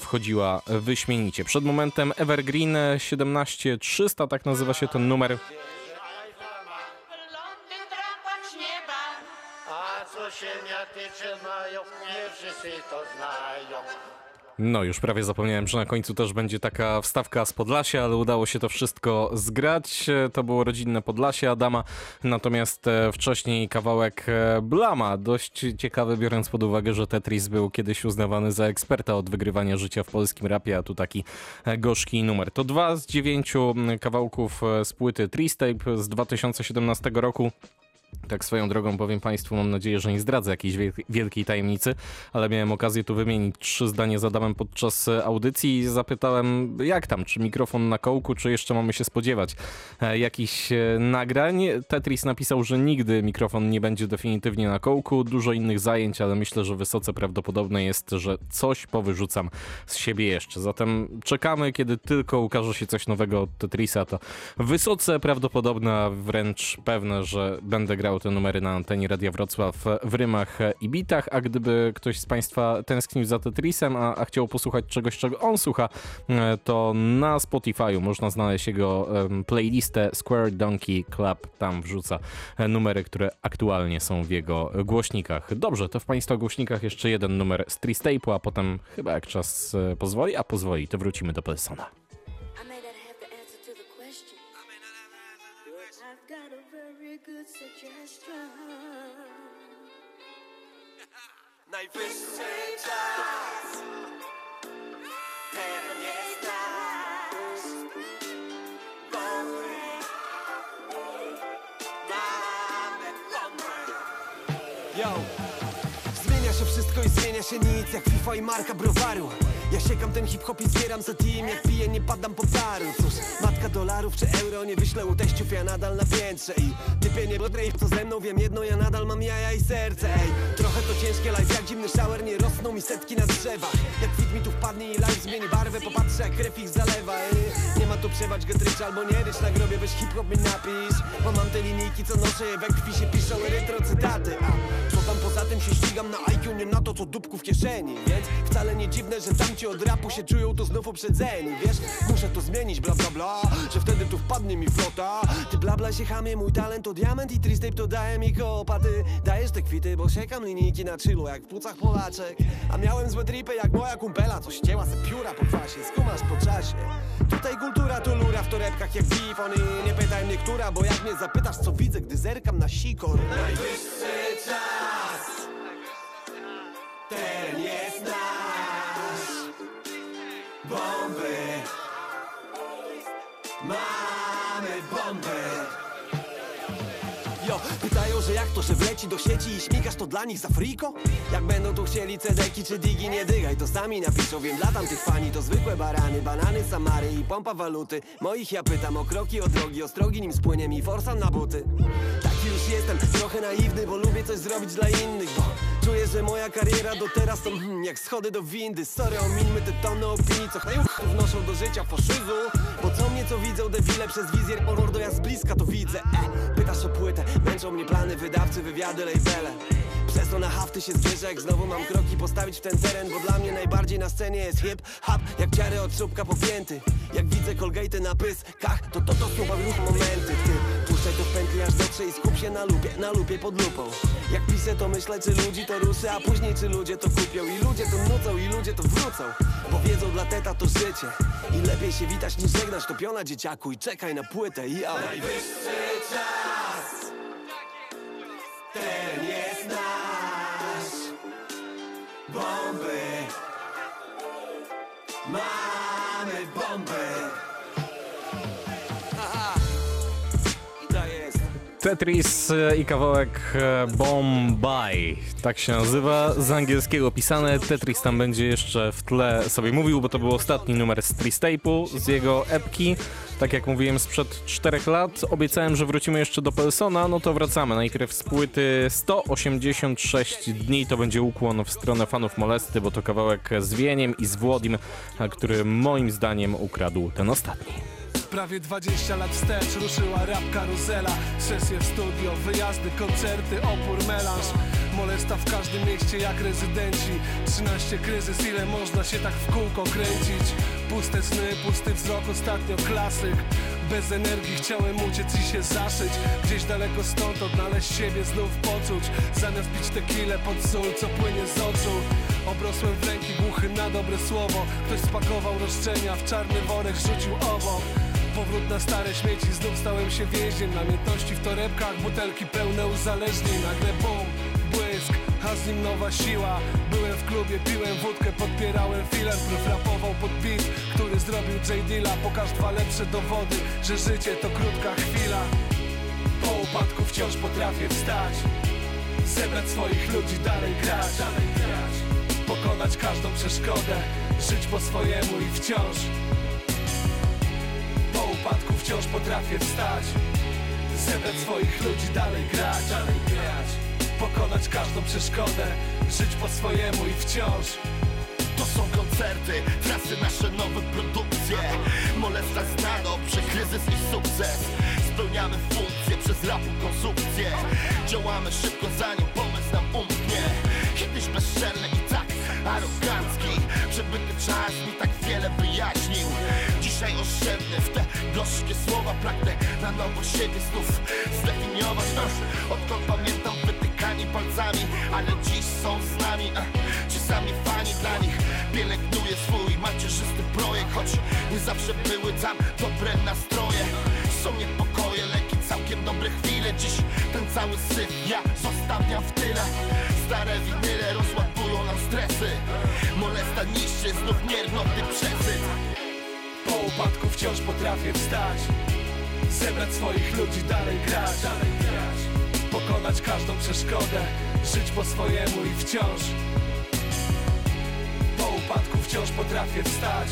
wchodziła wyśmienicie. Przed momentem Evergreen 17300, tak nazywa się ten numer. A co się mnie tyczy, mają, nie wszyscy to znają. No, już prawie zapomniałem, że na końcu też będzie taka wstawka z Podlasia, ale udało się to wszystko zgrać. E, To było rodzinne Podlasie Adama, natomiast e, wcześniej kawałek e, Blama, dość ciekawy, biorąc pod uwagę, że Tetris był kiedyś uznawany za eksperta od wygrywania życia w polskim rapie, a tu taki gorzki numer. To dwa z dziewięciu kawałków z płyty Tristape z 2017 roku. Tak swoją drogą powiem Państwu, mam nadzieję, że nie zdradzę jakiejś wielki- wielkiej tajemnicy, ale miałem okazję tu wymienić trzy zdania z Adamem podczas e, audycji i zapytałem, jak tam, czy mikrofon na kołku, czy jeszcze mamy się spodziewać e, jakichś e, nagrań. Tetris napisał, że nigdy mikrofon nie będzie definitywnie na kołku, dużo innych zajęć, ale myślę, że wysoce prawdopodobne jest, że coś powyrzucam z siebie jeszcze. Zatem czekamy, kiedy tylko ukaże się coś nowego od Tetrisa, to wysoce prawdopodobne, wręcz pewne, że będę grał te numery na antenie Radia Wrocław w rymach i bitach, a gdyby ktoś z Państwa tęsknił za Tetrisem, a, a chciał posłuchać czegoś, czego on słucha, e, to na Spotify'u można znaleźć jego playlistę Square Donkey Club, tam wrzuca e, numery, które aktualnie są w jego głośnikach. Dobrze, to w Państwa głośnikach jeszcze jeden numer z Tristape'u, a potem chyba jak czas e, pozwoli, a pozwoli, to wrócimy do Pelsona. Najwyższy czas się nic Jak FIFA i marka browaru. Ja siekam ten hip-hop i zbieram za team Jak piję nie padam po paru Cóż, matka dolarów czy euro Nie wyślę u teściów, ja nadal na piętrze. I typie nie bodrej, co ze mną wiem jedno Ja nadal mam jaja i serce. Ej, trochę to ciężkie life jak zimny shower Nie rosną mi setki na drzewach. Jak fit mi tu wpadnie i life zmieni barwę Popatrzę jak krew ich zalewa. Ej, Nie ma tu przewać getryć albo nie rycz Na grobie weź hip-hop mi napisz. Bo mam te linijki co noszę je we krwi się piszą erytrocytaty A co tam poza tym się ścigam na IQ Nie na to co dupku w kieszeni Więc wcale nie dziwne, że tamci od rapu się czują tu znów uprzedzeni. Wiesz, muszę to zmienić bla bla bla Że wtedy tu wpadnie mi flota. Ty bla bla się chamie, mój talent to diament I tristape to daje mi kopaty. Dajesz te kwity, bo siekam linijki na chillu Jak w płucach Polaczek. A miałem złe tripy jak moja kumpela Co ścięła se pióra po kwasie, skumasz po czasie. Tutaj kultura to lura w torebkach jak bifon I nie pytaj mnie która, bo jak mnie zapytasz co widzę Gdy zerkam na sikor. Najwyższy Ten jest nasz Bomby Mamy bomby Jo, pytają, że jak to, że wleci do sieci i śmigasz to dla nich za friko? Jak będą tu chcieli cedeki czy digi, nie dygaj, to sami napiszą. Wiem, dla tamtych fani to zwykłe barany, banany, samary i pompa waluty. Moich ja pytam o kroki, o drogi, ostrogi, nim spłynie mi forsa na buty Już jestem, trochę naiwny, bo lubię coś zrobić dla innych. Bo czuję, że moja kariera do teraz to hmm, jak schody do windy. Sorry, omińmy te tony opinii, co chęć wnoszą do życia faszyzu Bo co mnie co widzą debile przez wizjer, mordo ja z bliska to widzę. E, Pytasz o płytę, męczą mnie plany, wydawcy, wywiady, labele. Przez to na hafty się zbierze, jak znowu mam kroki postawić w ten teren Bo dla mnie najbardziej na scenie jest hip-hop Jak ciary od czubka popięty. Jak widzę Colgate na pyskach To to to słowa ruch momenty. Ty puszczaj to w pętli aż dotrze i skup się na lupie Na lupie pod lupą. Jak piszę to myślę czy ludzi to ruszy A później czy ludzie to kupią. I ludzie to nucą i ludzie to wrócą Bo wiedzą dla teta to życie. I lepiej się witać niż żegnać To piona dzieciaku i czekaj na płytę i ja. Najwyższy czas Tetris e, i kawałek e, Bombay, tak się nazywa, z angielskiego pisane. Tetris tam będzie jeszcze w tle sobie mówił, bo to był ostatni numer z Tristape'u, z jego epki. Tak jak mówiłem sprzed 4 lat, obiecałem, że wrócimy jeszcze do Pelsona, no to wracamy. Najpierw z płyty 186 dni, to będzie ukłon w stronę fanów Molesty, bo to kawałek z Wieniem i z Włodim, który moim zdaniem ukradł ten ostatni. Prawie 20 lat wstecz ruszyła rap karuzela. Sesje w studio, wyjazdy, koncerty, opór, melanż. Molesta w każdym mieście jak rezydenci. 13 kryzys, ile można się tak w kółko kręcić? Puste sny, pusty wzrok, ostatnio klasyk. Bez energii chciałem uciec i się zaszyć. Gdzieś daleko stąd odnaleźć siebie znów poczuć. Zamiast pić tequilę pod sól, co płynie z oczu. Obrosłem w ręki głuchy na dobre słowo. Ktoś spakował roszczenia, w czarny worek rzucił obok Powrót na stare śmieci, znów stałem się więźniem Namiętności w torebkach, butelki pełne uzależnień. Nagle bum, błysk, a z nim nowa siła. Byłem w klubie, piłem wódkę, podpierałem filer Prof rapował pod beat, który zrobił J. Dilla. Pokaż dwa lepsze dowody, że życie to krótka chwila. Po upadku wciąż potrafię wstać Zebrać swoich ludzi, dalej grać, Pokonać każdą przeszkodę Żyć po swojemu i wciąż upadku wciąż potrafię wstać. Zebrać swoich ludzi, dalej grać, dalej grać. Pokonać każdą przeszkodę Żyć po swojemu i wciąż. To są koncerty, trasy, nasze nowe produkcje. Molesta zna dobrze kryzys i sukces. Spełniamy funkcje przez rapu konsumpcję. Działamy szybko zanim pomysł nam umknie. Kiedyś bezczelny arogancki. Przebyty czas mi tak wiele wyjaśnił. Dzisiaj oszczędny w te gorzkie słowa. Pragnę na nowo siebie znów zdefiniować. Ach, Odkąd pamiętam wytykani palcami Ale dziś są z nami ach, Ci sami fani dla nich Pielęgnuję swój macierzysty projekt. Choć nie zawsze były tam dobre nastroje Są niepokoje, leki, całkiem dobre chwile. Dziś ten cały syf ja zostawiam w tyle. Stare winyle rozłapują nam stresy. Molesta niszczy znów miernoty przesyt. Po upadku wciąż potrafię wstać Zebrać swoich ludzi, dalej grać, dalej grać. Pokonać każdą przeszkodę Żyć po swojemu i wciąż. Po upadku wciąż potrafię wstać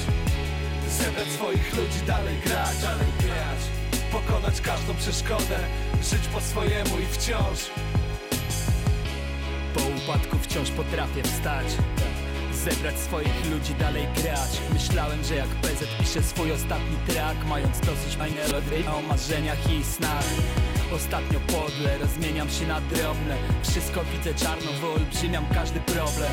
Zebrać swoich ludzi, dalej grać, dalej grać Pokonać każdą przeszkodę Żyć po swojemu i wciąż. Po upadku wciąż potrafię wstać Zebrać swoich ludzi, dalej grać. Myślałem, że jak PZ pisze swój ostatni track Mając dosyć melodii o marzeniach i snach. Ostatnio podle, rozmieniam się na drobne. Wszystko widzę czarno, wyolbrzymiam każdy problem.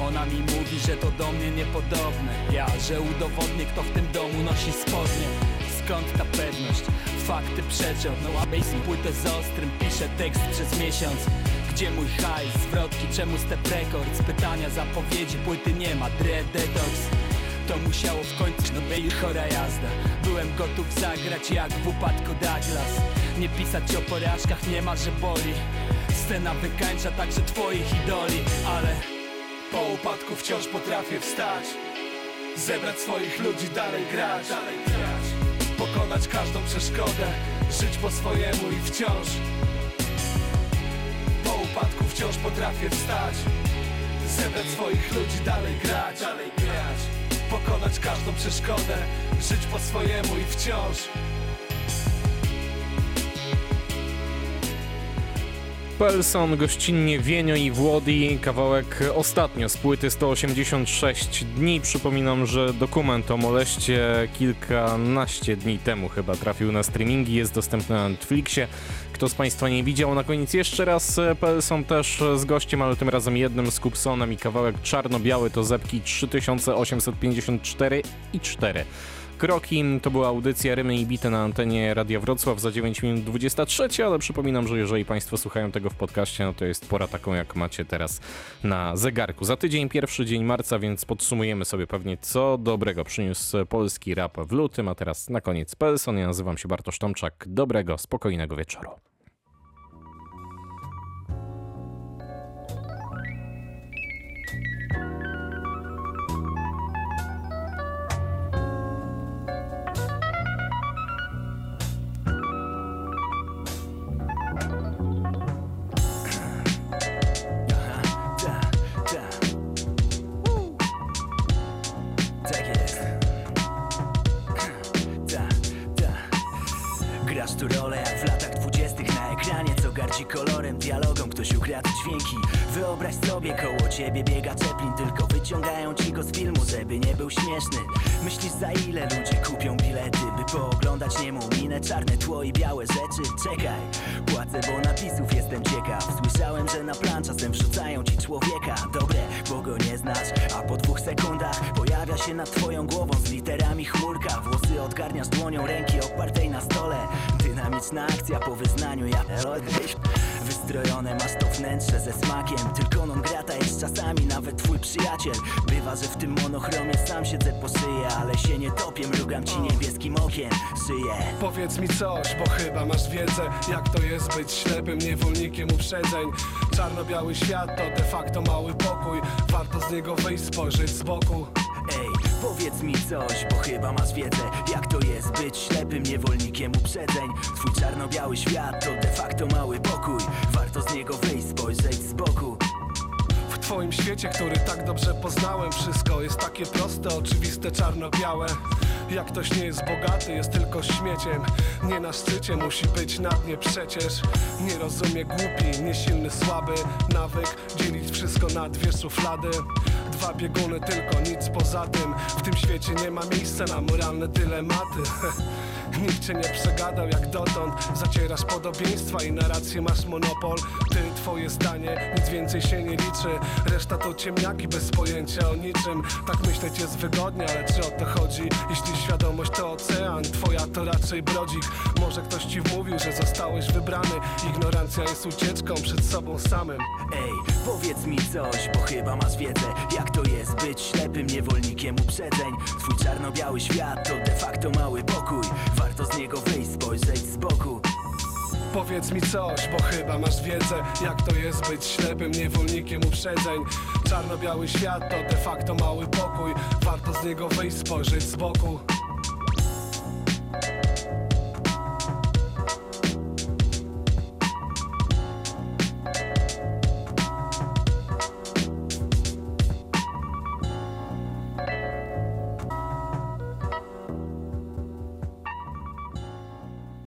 Ona mi mówi, że to do mnie niepodobne. Ja, że udowodnię, kto w tym domu nosi spodnie. Skąd ta pewność? Fakty przeczą No a bass płytę z ostrym Piszę tekst przez miesiąc. Gdzie mój hajs, zwrotki, czemu step records Pytania, zapowiedzi, płyty nie ma, dread detox To musiało w końcu, no i chora jazda. Byłem gotów zagrać jak w upadku Douglas. Nie pisać o porażkach, nie ma, że boli. Scena wykańcza także twoich idoli, ale Po upadku wciąż potrafię wstać. Zebrać swoich ludzi, dalej grać, dalej grać Pokonać każdą przeszkodę Żyć po swojemu i wciąż. Po upadku wciąż potrafię wstać Zebrać swoich ludzi, dalej grać, dalej grać. Pokonać każdą przeszkodę Żyć po swojemu i wciąż Pelson, gościnnie Wienio i Włodi, kawałek ostatnio z płyty 186 dni. Przypominam, że dokument o moleście kilkanaście dni temu chyba trafił na streamingi, jest dostępny na Netflixie. Kto z Państwa nie widział, na koniec jeszcze raz Pelson też z gościem, ale tym razem jednym z Kupsonem i kawałek czarno-biały to zepki 3854 i 4. Kroki to była audycja Rymy i Bite na antenie Radia Wrocław za 9 minut 23, ale przypominam, że jeżeli Państwo słuchają tego w podcaście, no to jest pora taką, jak macie teraz na zegarku. Za tydzień, pierwszy dzień marca, więc podsumujemy sobie pewnie, co dobrego przyniósł polski rap w lutym, a teraz na koniec Pelson. Ja nazywam się Bartosz Tomczak. Dobrego, spokojnego wieczoru. Powiedz mi coś, bo chyba masz wiedzę Jak to jest być ślepym niewolnikiem uprzedzeń. Twój czarno-biały świat to de facto mały pokój. Warto z niego wyjść, spojrzeć z boku. W twoim świecie, który tak dobrze poznałem Wszystko jest takie proste, oczywiste, czarno-białe. Jak ktoś nie jest bogaty, jest tylko śmieciem. Nie na szczycie, musi być na dnie przecież. Nie rozumie głupi, niesilny, słaby Nawyk. Dzielić wszystko na dwie szuflady Dwa bieguny, tylko nic poza tym. W tym świecie nie ma miejsca na moralne dylematy (laughs) Nikt cię nie przegadał jak dotąd. Zacierasz podobieństwa i na masz monopol. Ty, twoje zdanie, nic więcej się nie liczy. Reszta to ciemniaki bez pojęcia o niczym. Tak myśleć jest wygodnie, ale czy o to chodzi? Jeśli świadomość to ocean, twoja to raczej brodzik. Może ktoś ci wmówił, że zostałeś wybrany. Ignorancja jest ucieczką przed sobą samym. Ej, powiedz mi coś, bo chyba masz wiedzę. Jak to jest być ślepym niewolnikiem uprzedzeń? Twój czarno-biały świat to de facto mały pokój Warto z niego wyjść, spojrzeć z boku. Powiedz mi coś, bo chyba masz wiedzę Jak to jest być ślepym niewolnikiem uprzedzeń. Czarno-biały świat to de facto mały pokój Warto z niego wyjść, spojrzeć z boku